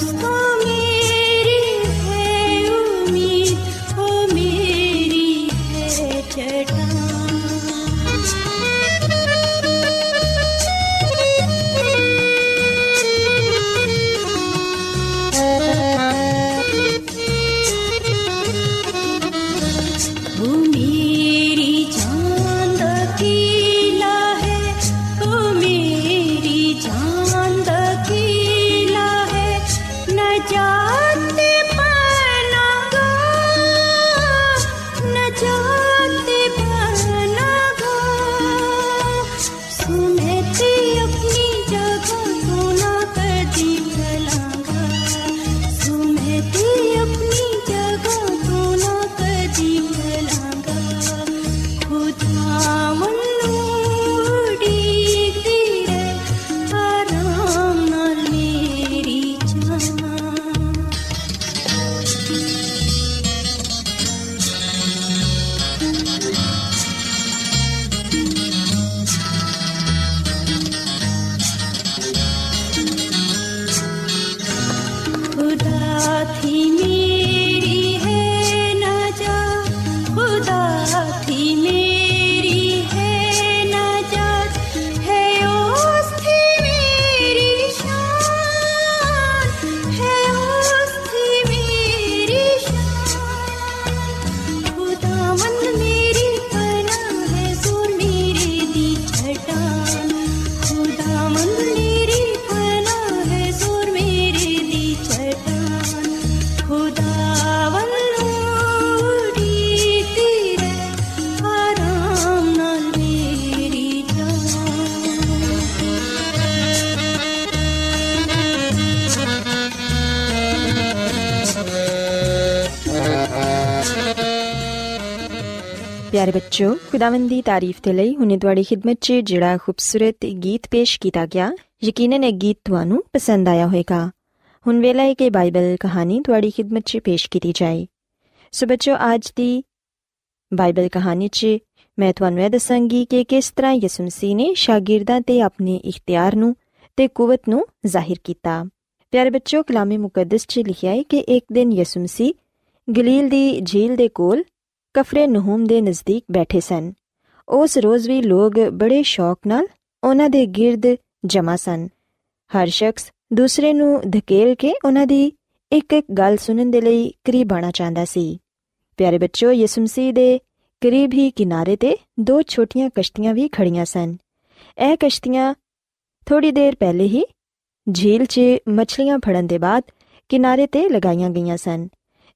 दोस्तों ਪਿਆਰੇ ਬੱਚੋ ਖੁਦਾਵੰਦ ਦੀ ਤਾਰੀਫ ਤੇ ਲਈ ਹੁਣੇ ਤੁਹਾਡੀ ਖidmat 'ਚ ਜਿਹੜਾ ਖੂਬਸੂਰਤ ਗੀਤ ਪੇਸ਼ ਕੀਤਾ ਗਿਆ, ਯਕੀਨਨ ਇਹ ਗੀਤ ਤੁਹਾਨੂੰ ਪਸੰਦ ਆਇਆ ਹੋਵੇਗਾ। ਹੁਣ ਵੇਲਾ ਹੈ ਕਿ ਬਾਈਬਲ ਕਹਾਣੀ ਤੁਹਾਡੀ ਖidmat 'ਚ ਪੇਸ਼ ਕੀਤੀ ਜਾਏ। ਸੋ ਬੱਚੋ ਅੱਜ ਦੀ ਬਾਈਬਲ ਕਹਾਣੀ 'ਚ ਮੈਂ ਤੁਹਾਨੂੰ ਇਹ ਦੱਸਾਂਗੀ ਕਿ ਕਿਸ ਤਰ੍ਹਾਂ ਯਿਸੂ ਮਸੀਹ ਨੇ ਸ਼ਾਗਿਰਦਾਂ ਤੇ ਆਪਣੇ ਇਖਤਿਆਰ ਨੂੰ ਤੇ ਕੂਵਤ ਨੂੰ ਜ਼ਾਹਿਰ ਕੀਤਾ। ਪਿਆਰੇ ਬੱਚੋ ਕਲਾਮੇ ਮੁਕੱਦਸ 'ਚ ਲਿਖਿਆ ਹੈ ਕਿ ਇੱਕ ਦਿਨ ਯਿਸੂ ਮਸੀਹ ਗਲੀਲ ਦੀ ਝੀਲ ਦੇ ਕੋਲ ਕਫਰੇ ਨਹੂਮ ਦੇ ਨਜ਼ਦੀਕ ਬੈਠੇ ਸਨ। ਉਸ ਰੋਜ਼ ਵੀ ਲੋਕ ਬੜੇ ਸ਼ੌਕ ਨਾਲ ਉਹਨਾਂ ਦੇ ਗਿਰਦ ਜਮਾ ਸਨ। ਹਰ ਸ਼ਖਸ ਦੂਸਰੇ ਨੂੰ ਧਕੇਲ ਕੇ ਉਹਨਾਂ ਦੀ ਇੱਕ ਇੱਕ ਗੱਲ ਸੁਣਨ ਦੇ ਲਈ ਕਰੀਬ ਆਣਾ ਚਾਹੁੰਦਾ ਸੀ। ਪਿਆਰੇ ਬੱਚੋ ਯਿਸੂ ਮਸੀਹ ਦੇ ਕਰੀਬ ਹੀ ਕਿਨਾਰੇ ਤੇ ਦੋ ਛੋਟੀਆਂ ਕਸ਼ਤੀਆਂ ਵੀ ਖੜੀਆਂ ਸਨ। ਇਹ ਕਸ਼ਤੀਆਂ ਥੋੜੀ ਦੇਰ ਪਹਿਲੇ ਹੀ ਝੀਲ 'ਚ ਮੱਛਲੀਆਂ ਫੜਨ ਦੇ ਬਾਅਦ ਕਿਨਾਰੇ ਤੇ ਲਗਾਈਆਂ ਗਈਆਂ ਸਨ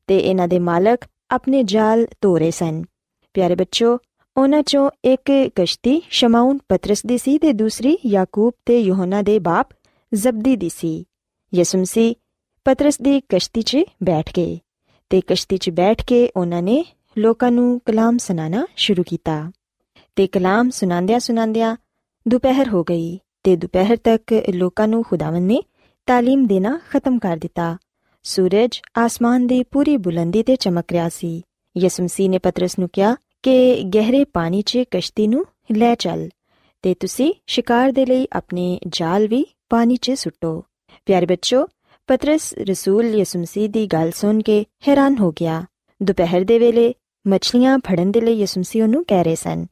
ਤੇ ਇਹਨਾਂ ਦੇ ਮਾਲਕ ਆਪਣੇ ਜਾਲ ਤੋਰੇ ਸਨ। ਪਿਆਰੇ ਬੱਚੋ ਉਹਨਾਂ ਚੋਂ ਇੱਕ ਕਸ਼ਤੀ ਸ਼ਮਾਉਨ ਪਤਰਸ ਦੀ ਸੀ ਤੇ ਦੂਸਰੀ ਯਾਕੂਬ ਤੇ ਯੋਹਨਾ ਦੇ ਬਾਪ ਜ਼ਬਦੀ ਦੀ ਸੀ। ਯਿਸੂ ਮਸੀਹ ਪਤਰਸ ਦੀ ਕਸ਼ਤੀ 'ਚ ਬੈਠ ਗਏ ਤੇ ਕਸ਼ਤੀ 'ਚ ਬੈਠ ਕੇ ਉਹਨਾਂ ਨੇ ਲੋਕਾਂ ਨੂੰ ਕਲਾਮ ਸੁਣਾਣਾ ਸ਼ੁਰੂ ਕੀਤਾ ਤੇ ਕਲਾਮ ਸੁਣਾਉਂਦਿਆਂ ਸੁਣਾਉਂਦਿਆਂ ਦੁਪਹਿਰ ਹੋ ਗਈ ਤੇ ਦੁਪਹਿਰ ਤੱਕ ਲੋਕਾਂ ਨੂੰ ਖੁਦਾਵੰਦ ਨੇ ਤਾਲੀਮ ਦੇਣਾ ਖਤਮ ਕਰ ਦਿੱਤਾ। ਸੂਰਜ ਆਸਮਾਨ ਦੀ ਪੂਰੀ ਬੁਲੰਦੀ ਤੇ ਚਮਕ ਰਿਹਾ ਸੀ। ਯਿਸੂ ਮਸੀਹ ਨੇ ਪਤਰਸ ਨੂੰ ਕਿਹਾ ਕਿ ਗਹਿਰੇ ਪਾਣੀ 'ਚ ਕਸ਼ਤੀ ਨੂੰ ਲੈ ਚੱਲ ਤੇ ਤੁਸੀਂ ਸ਼ਿਕਾਰ ਦੇ ਲਈ ਆਪਣੇ ਜਾਲ ਵੀ ਪਾਣੀ 'ਚ ਸੁੱਟੋ। ਪਿਆਰੇ ਬੱਚੋ, ਪਤਰਸ ਰਸੂਲ ਯਿਸੂ ਮਸੀਹ ਦੀ ਗੱਲ ਸੁਣ ਕੇ ਹੈਰਾਨ ਹੋ ਗਿਆ। ਦੁਪਹਿਰ ਦੇ ਵੇਲੇ ਮੱਛਲੀਆਂ ਫੜਨ ਦੇ ਲਈ ਯਿਸੂ ਮਸੀਹ ਨੂੰ ਕਹਿ ਰਹੇ ਸਨ।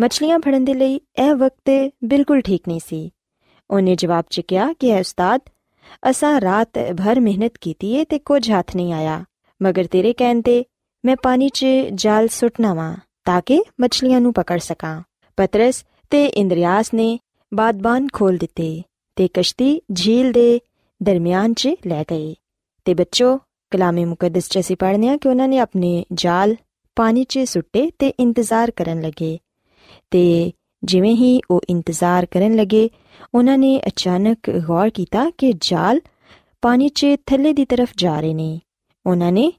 ਮੱਛਲੀਆਂ ਫੜਨ ਦੇ ਲਈ ਇਹ ਵਕਤ ਬਿਲਕੁਲ ਠੀਕ ਨਹੀਂ ਸੀ। ਉਹਨੇ ਜਵਾਬ ਚ ਕਿਹਾ ਕਿ ਇਹ ਉਸਤਾਦ ਅਸਾਂ ਰਾਤ ਭਰ ਮਿਹਨਤ ਕੀਤੀ ਏ ਤੇ ਕੁਝ ਹੱਥ ਨਹੀਂ ਆਇਆ ਮਗਰ ਤੇਰੇ ਕਹਿਣ ਤੇ ਮੈਂ ਪਾਣੀ 'ਚ ਜਾਲ ਸੁੱਟਣਾ ਵਾਂ ਤਾਂ ਕਿ ਮੱਛਲੀਆਂ ਨੂੰ ਪਕੜ ਸਕਾਂ ਪਤਰਸ ਤੇ ਇੰਦਰੀਆਸ ਨੇ ਬਾਦਬਾਨ ਖੋਲ ਦਿੱਤੇ ਤੇ ਕਸ਼ਤੀ ਝੀਲ ਦੇ ਦਰਮਿਆਨ 'ਚ ਲੈ ਗਏ ਤੇ ਬੱਚੋ ਕਲਾਮੇ ਮੁਕੱਦਸ 'ਚ ਅਸੀਂ ਪੜ੍ਹਨੇ ਆ ਕਿ ਉਹਨਾਂ ਨੇ ਆਪਣੇ ਜਾਲ ਪਾਣੀ 'ਚ ਸੁੱਟੇ ਤੇ ਇੰਤਜ਼ਾਰ ਕਰਨ ਲੱਗੇ ਤੇ ਜਿਵੇਂ ਹੀ ਉਹ ਇੰਤਜ਼ਾਰ ਕਰਨ ਲੱਗੇ, ਉਹਨਾਂ ਨੇ ਅਚਾਨਕ ਗੌਰ ਕੀਤਾ ਕਿ ਜਾਲ ਪਾਣੀ 'ਚ ਥੱਲੇ ਦੀ ਤਰਫ ਜਾ ਰਹੇ ਨੇ। ਉਹਨਾਂ ਨੇ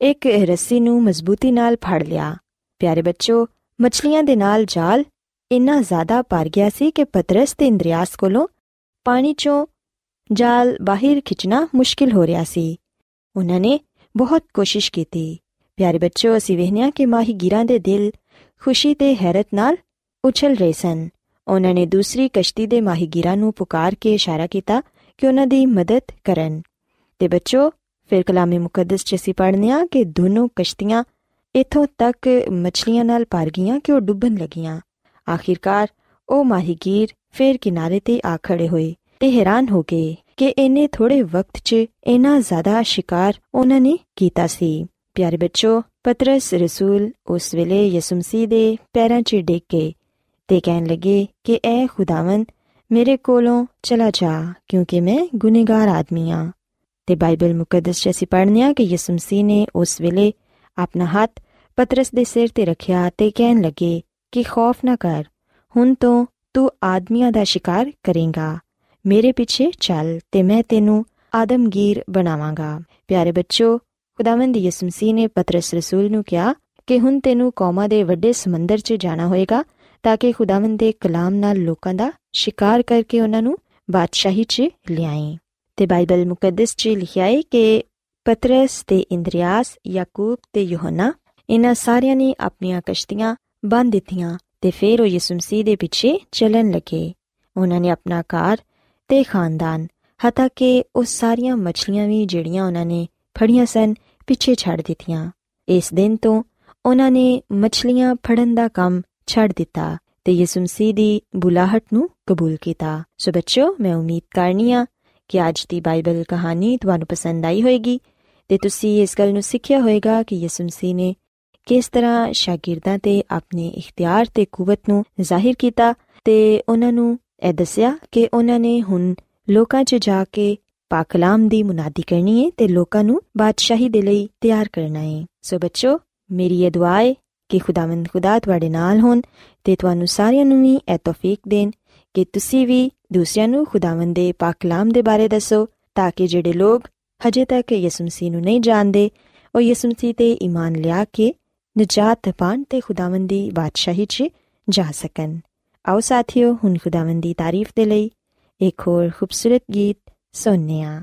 ਇੱਕ ਰੱਸੀ ਨੂੰ ਮਜ਼ਬੂਤੀ ਨਾਲ ਫੜ ਲਿਆ। ਪਿਆਰੇ ਬੱਚੋ, ਮੱਛਲੀਆਂ ਦੇ ਨਾਲ ਜਾਲ ਇੰਨਾ ਜ਼ਿਆਦਾ ਭਰ ਗਿਆ ਸੀ ਕਿ ਪਤਰਸ ਤੇ ਇੰਦਰੀਆਸ ਕੋਲੋਂ ਪਾਣੀ 'ਚੋਂ ਜਾਲ ਬਾਹਰ ਖਿੱਚਣਾ ਮੁਸ਼ਕਿਲ ਹੋ ਰਿਹਾ ਸੀ। ਉਹਨਾਂ ਨੇ ਬਹੁਤ ਕੋਸ਼ਿਸ਼ ਕੀਤੀ। ਪਿਆਰੇ ਬੱਚੋ, ਅਸੀਂ ਵਹਿਨੀਆਂ ਕਿ ਮਾਹੀਗੀਰਾਂ ਦੇ ਦਿਲ ਖੁਸ਼ੀ ਤੇ ਹੈਰਤ ਨਾਲ ਉਛਲ ਰਹੇ ਸਨ। ਉਹਨਾਂ ਨੇ ਦੂਸਰੀ ਕਸ਼ਤੀ ਦੇ ਮਾਹੀਗੀਰਾਂ ਨੂੰ ਪੁਕਾਰ ਕੇ ਇਸ਼ਾਰਾ ਕੀਤਾ ਕਿ ਉਹਨਾਂ ਦੀ ਮਦਦ ਕਰਨ। ਤੇ ਬੱਚੋ, ਫਿਰ ਕਲਾਮੇ ਮੁਕੱਦਸ ਚ ਅਸੀਂ ਪੜ੍ਹਨੇ ਆ ਕਿ ਦੋਨੋਂ ਕਸ਼ਤੀਆਂ ਇਥੋਂ ਤੱਕ ਮੱਛਲੀਆਂ ਨਾਲ ਭਰ ਗਈਆਂ ਕਿ ਉਹ ਡੁੱਬਣ ਲੱਗੀਆਂ। ਆਖਿਰਕਾਰ ਉਹ ਮਾਹੀਗੀਰ ਫਿਰ ਕਿਨਾਰੇ ਤੇ ਆ ਖੜੇ ਹੋਏ ਤੇ ਹੈਰਾਨ ਹੋ ਗਏ ਕਿ ਇੰਨੇ ਥੋੜੇ ਵਕਤ 'ਚ ਇੰਨਾ ਜ਼ਿਆਦਾ ਸ਼ਿਕਾਰ ਉਹਨਾਂ ਨੇ ਕੀਤਾ ਸੀ। ਪਿਆਰੇ ਬੱਚੋ, ਪਤਰਸ ਰਸੂਲ ਉਸ ਵੇਲੇ ਯਿਸੂ ਮਸੀਹ ਦੇ ਪੈਰਾਂ 'ਚ ਡਿੱਗ ਕੇ ਤੇ ਕਹਿਣ ਲੱਗੇ ਕਿ ਐ ਖੁਦਾਵੰਦ ਮੇਰੇ ਕੋਲੋਂ ਚਲਾ ਜਾ ਕਿਉਂਕਿ ਮੈਂ ਗੁਨੇਗਾਰ ਆਦਮੀ ਆ ਤੇ ਬਾਈਬਲ ਮੁਕੱਦਸ 'ਚ ਅਸੀਂ ਪੜ੍ਹਨੇ ਆ ਕਿ ਯਿਸੂ ਮਸੀਹ ਨੇ ਉਸ ਵੇਲੇ ਆਪਣਾ ਹੱਥ ਪਤਰਸ ਦੇ ਸਿਰ ਤੇ ਰੱਖਿਆ ਤੇ ਕਹਿਣ ਲੱਗੇ ਕਿ ਖੌਫ ਨਾ ਕਰ ਹੁਣ ਤੋਂ ਤੂੰ ਆਦਮੀਆਂ ਦਾ ਸ਼ਿਕਾਰ ਕਰੇਂਗਾ ਮੇਰੇ ਪਿੱਛੇ ਚੱਲ ਤੇ ਮੈਂ ਤੈਨੂੰ ਆਦਮਗੀਰ ਬਣਾਵਾਂਗਾ ਪਿਆਰੇ ਬੱਚੋ ਖੁਦਾਵੰਦ ਯਿਸੂ ਮਸੀਹ ਨੇ ਪਤਰਸ ਰਸੂਲ ਨੂੰ ਕਿਹਾ ਕਿ ਹੁਣ ਤੈਨੂੰ ਕੌਮਾਂ ਦੇ ਵੱਡੇ ਸਮੁੰਦਰ 'ਚ ਜਾਣਾ ਹੋਏਗਾ ਤਾਂ ਕਿ ਖੁਦਾਵੰਦ ਦੇ ਕਲਾਮ ਨਾਲ ਲੋਕਾਂ ਦਾ ਸ਼ਿਕਾਰ ਕਰਕੇ ਉਹਨਾਂ ਨੂੰ ਬਾਦਸ਼ਾਹੀ 'ਚ ਲਿਆਏ ਤੇ ਬਾਈਬਲ ਮੁਕੱਦਸ 'ਚ ਲਿਖਿਆ ਹੈ ਕਿ ਪਤਰਸ ਤੇ ਇੰਦਰੀਆਸ, ਯਾਕੂਬ ਤੇ ਯੋਹਨਾ ਇਹਨਾਂ ਸਾਰਿਆਂ ਨੇ ਆਪਣੀਆਂ ਕਸ਼ਤੀਆਂ ਬੰਦ ਦਿੱਤੀਆਂ ਤੇ ਫਿਰ ਉਹ ਯਿਸੂ ਮਸੀਹ ਦੇ ਪਿੱਛੇ ਚੱਲਣ ਲੱਗੇ। ਉਹਨਾਂ ਨੇ ਆਪਣਾ ਘਰ ਤੇ ਖਾਨਦਾਨ ਹਤਾ ਕਿ ਉਹ ਸਾਰੀਆਂ ਮੱਛਲੀਆਂ ਵੀ ਜਿਹੜੀਆਂ ਉਹਨਾਂ ਨੇ ਫੜੀਆਂ ਸਨ, ਪਿੱਛੇ ਛੱਡ ਦਿੱਤੀਆਂ। ਇਸ ਦਿਨ ਤੋਂ ਉਹਨਾਂ ਨੇ ਮੱਛਲੀਆਂ ਫੜਨ ਦਾ ਕੰਮ ਛੱਡ ਦਿੱਤਾ ਤੇ ਯਿਸੂ ਮਸੀਹ ਦੀ ਬੁਲਾਹਟ ਨੂੰ ਕਬੂਲ ਕੀਤਾ। ਸੋ ਬੱਚਿਓ, ਮੈਂ ਉਮੀਦ ਕਰਨੀਆ ਕਿ ਅੱਜ ਦੀ ਬਾਈਬਲ ਕਹਾਣੀ ਤੁਹਾਨੂੰ ਪਸੰਦ ਆਈ ਹੋਵੇਗੀ ਤੇ ਤੁਸੀਂ ਇਸ ਗੱਲ ਨੂੰ ਸਿੱਖਿਆ ਹੋਵੇਗਾ ਕਿ ਯਿਸੂ ਮਸੀਹ ਨੇ ਕਿਸ ਤਰ੍ਹਾਂ ਸ਼ਾਗਿਰਦਾਂ ਤੇ ਆਪਣੇ ਇਖਤਿਆਰ ਤੇ ਕੂਵਤ ਨੂੰ ਜ਼ਾਹਿਰ ਕੀਤਾ ਤੇ ਉਹਨਾਂ ਨੂੰ ਇਹ ਦੱਸਿਆ ਕਿ ਉਹਨਾਂ ਨੇ ਹੁਣ ਲੋਕਾਂ 'ਚ ਜਾ ਕੇ ਪਾਕਲਾਮ ਦੀ ਮੁਨਾਦੀ ਕਰਨੀ ਹੈ ਤੇ ਲੋਕਾਂ ਨੂੰ ਬਾਦਸ਼ਾਹੀ ਦੇ ਲਈ ਤਿਆਰ ਕਰਨਾ ਹੈ ਸੋ ਬੱਚੋ ਮੇਰੀ ਇਹ ਦੁਆ ਹੈ ਕਿ ਖੁਦਾਵੰਦ ਖੁਦਾ ਤੁਹਾਡੇ ਨਾਲ ਹੋਣ ਤੇ ਤੁਹਾਨੂੰ ਸਾਰਿਆਂ ਨੂੰ ਵੀ ਇਹ ਤੌਫੀਕ ਦੇਣ। ਕਿ ਤੁਸੀਂ ਵੀ ਦੂਸਰਿਆਂ ਨੂੰ ਖੁਦਾਵੰਦ ਦੇ ਪਾਕਲਾਮ ਦੇ ਬਾਰੇ ਦੱਸੋ ਤਾਂ ਕਿ ਜਿਹੜੇ ਲੋਕ ਹਜੇ ਤੱਕ ਯਿਸੂ ਮਸੀਹ ਨੂੰ ਨਹੀਂ ਜਾਣਦੇ, ਉਹ ਯਿਸੂ ਮਸੀਹ ਤੇ ਈਮਾਨ ਲਿਆ ਕੇ ਨਜਾਤ ਪਾਣ ਤੇ ਖੁਦਾਵੰਦ ਦੀ ਬਾਦਸ਼ਾਹੀ 'ਚ ਜਾ ਸਕਣ। ਆਓ ਸਾਥੀਓ, ਹੁਣ ਖੁਦਾਵੰਦ ਦੀ ਤਾਰੀਫ ਦੇ ਲਈ ਇੱਕ ਹੋਰ ਖੂਬਸੂਰਤ ਗੀਤ ਸੁਣਨੇ ਆ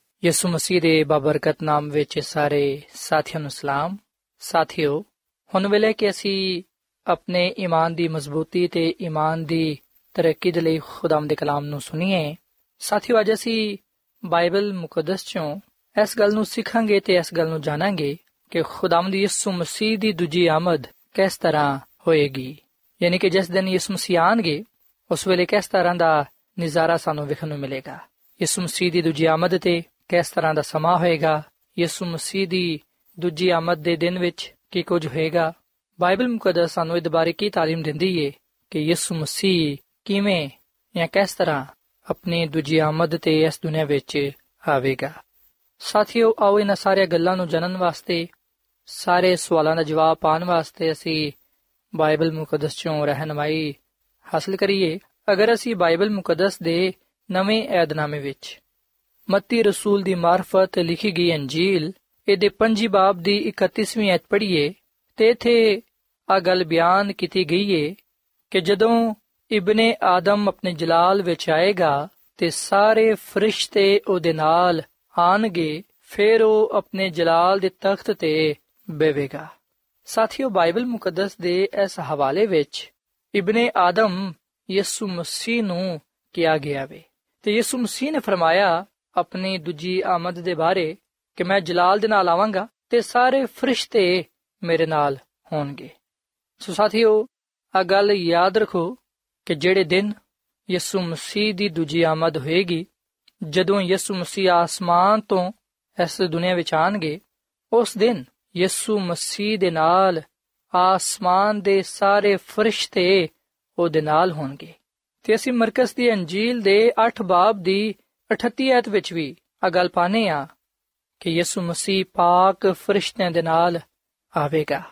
ਯਿਸੂ ਮਸੀਹ ਦੇ ਬਾਬਰਕਤ ਨਾਮ ਵਿੱਚ ਸਾਰੇ ਸਾਥੀਆਂ ਨੂੰ ਸਲਾਮ। ਸਾਥਿਓ, ਹੁਣ ਵੇਲੇ ਕਿ ਅਸੀਂ ਆਪਣੇ ਈਮਾਨ ਦੀ ਮਜ਼ਬੂਤੀ ਤੇ ਈਮਾਨ ਦੀ ਤਰੱਕੀ ਦੇ ਲਈ ਖੁਦਾਮ ਦੇ ਕਲਾਮ ਨੂੰ ਸੁਣੀਏ, ਸਾਥੀਓ ਅੱਜ ਅਸੀਂ ਬਾਈਬਲ ਮੁਕੱਦਸ ਚੋਂ ਇਸ ਗੱਲ ਨੂੰ ਸਿੱਖਾਂਗੇ ਤੇ ਇਸ ਗੱਲ ਨੂੰ ਜਾਣਾਂਗੇ ਕਿ ਖੁਦਾਮ ਦੀ ਯਿਸੂ ਮਸੀਹ ਦੀ ਦੂਜੀ ਆਮਦ ਕਿਸ ਤਰ੍ਹਾਂ ਹੋਏਗੀ। ਯਾਨੀ ਕਿ ਜਿਸ ਦਿਨ ਯਿਸੂ ਮਸੀਹ ਆਣਗੇ, ਉਸ ਵੇਲੇ ਕਿਸ ਤਰ੍ਹਾਂ ਦਾ ਨਜ਼ਾਰਾ ਸਾਨੂੰ ਵੇਖਣ ਨੂੰ ਮਿਲੇਗਾ। ਯਿਸੂ ਮਸੀਹ ਦੀ ਦੂਜੀ ਆਮਦ ਤੇ ਕਿਸ ਤਰ੍ਹਾਂ ਦਾ ਸਮਾਂ ਹੋਏਗਾ ਯਿਸੂ ਮਸੀਹ ਦੀ ਦੂਜੀ ਆਮਦ ਦੇ ਦਿਨ ਵਿੱਚ ਕੀ ਕੁਝ ਹੋਏਗਾ ਬਾਈਬਲ ਮੁਕੱਦਸ ਸਾਨੂੰ ਇਸ ਬਾਰੇ ਕੀ تعلیم ਦਿੰਦੀ ਏ ਕਿ ਯਿਸੂ ਮਸੀਹ ਕਿਵੇਂ ਜਾਂ ਕਿਸ ਤਰ੍ਹਾਂ ਆਪਣੀ ਦੂਜੀ ਆਮਦ ਤੇ ਇਸ ਦੁਨੀਆਂ ਵਿੱਚ ਆਵੇਗਾ ਸਾਥੀਓ ਆਓ ਇਹਨਾਂ ਸਾਰੀਆਂ ਗੱਲਾਂ ਨੂੰ ਜਾਣਨ ਵਾਸਤੇ ਸਾਰੇ ਸਵਾਲਾਂ ਦਾ ਜਵਾਬ ਪਾਣ ਵਾਸਤੇ ਅਸੀਂ ਬਾਈਬਲ ਮੁਕੱਦਸ ਚੋਂ ਰਹਿਨਮਾਈ ਹਾਸਲ ਕਰੀਏ ਅਗਰ ਅਸੀਂ ਬਾਈਬਲ ਮੁਕੱਦਸ ਦੇ ਨਵੇਂ ਏਧਨਾਮੇ ਵਿੱਚ ਮੱਤੀ ਰਸੂਲ ਦੀ ਮਾਰਫਤ ਲਿਖੀ ਗਈ ਅੰਜੀਲ, ਇਹਦੇ ਪੰਜੀ ਬਾਬ ਦੀ 31ਵੀਂ ਐਤ ਪੜ੍ਹੀਏ, ਤੇ ਇਥੇ ਆ ਗੱਲ ਬਿਆਨ ਕੀਤੀ ਗਈ ਏ ਕਿ ਜਦੋਂ ਇਬਨੇ ਆਦਮ ਆਪਣੇ ਜਲਾਲ ਵਿੱਚ ਆਏਗਾ ਤੇ ਸਾਰੇ ਫਰਿਸ਼ਤੇ ਉਹਦੇ ਨਾਲ ਆਣਗੇ, ਫਿਰ ਉਹ ਆਪਣੇ ਜਲਾਲ ਦੇ ਤਖਤ ਤੇ ਬੈਵੇਗਾ ਸਾਥੀਓ, ਬਾਈਬਲ ਮੁਕੱਦਸ ਦੇ ਇਸ ਹਵਾਲੇ ਵਿੱਚ ਇਬਨੇ ਆਦਮ ਯਿਸੂ ਮਸੀਹ ਨੂੰ ਕਿਹਾ ਗਿਆ ਵੇ। ਤੇ ਯਿਸੂ ਮਸੀਹ ਨੇ ਫਰਮਾਇਆ ਆਪਣੀ ਦੂਜੀ ਆਮਦ ਦੇ ਬਾਰੇ ਕਿ ਮੈਂ ਜਲਾਲ ਦੇ ਨਾਲ ਆਵਾਂਗਾ ਤੇ ਸਾਰੇ ਫਰਿਸ਼ਤੇ ਮੇਰੇ ਨਾਲ ਹੋਣਗੇ। ਸੋ ਸਾਥੀਓ ਆ ਗੱਲ ਯਾਦ ਰੱਖੋ ਕਿ ਜਿਹੜੇ ਦਿਨ ਯਿਸੂ ਮਸੀਹ ਦੀ ਦੂਜੀ ਆਮਦ ਹੋਏਗੀ, ਜਦੋਂ ਯਿਸੂ ਮਸੀਹ ਆਸਮਾਨ ਤੋਂ ਇਸ ਦੁਨੀਆ ਵਿੱਚ ਆਣਗੇ, ਉਸ ਦਿਨ ਯਿਸੂ ਮਸੀਹ ਦੇ ਨਾਲ ਆਸਮਾਨ ਦੇ ਸਾਰੇ ਫਰਿਸ਼ਤੇ ਉਹਦੇ ਨਾਲ ਹੋਣਗੇ। ਤੇ ਅਸੀਂ ਮਰਕਸ ਦੀ ਅੰਜੀਲ ਦੇ 8 ਬਾਬ ਦੀ 38 ਐਤ ਵਿੱਚ ਵੀ ਆ ਗੱਲ ਪਾਨੇ ਆ ਕਿ ਯਿਸੂ ਮਸੀਹ ਪਾਕ ਫਰਿਸ਼ਤਿਆਂ ਦੇ ਨਾਲ ਆਵੇਗਾ।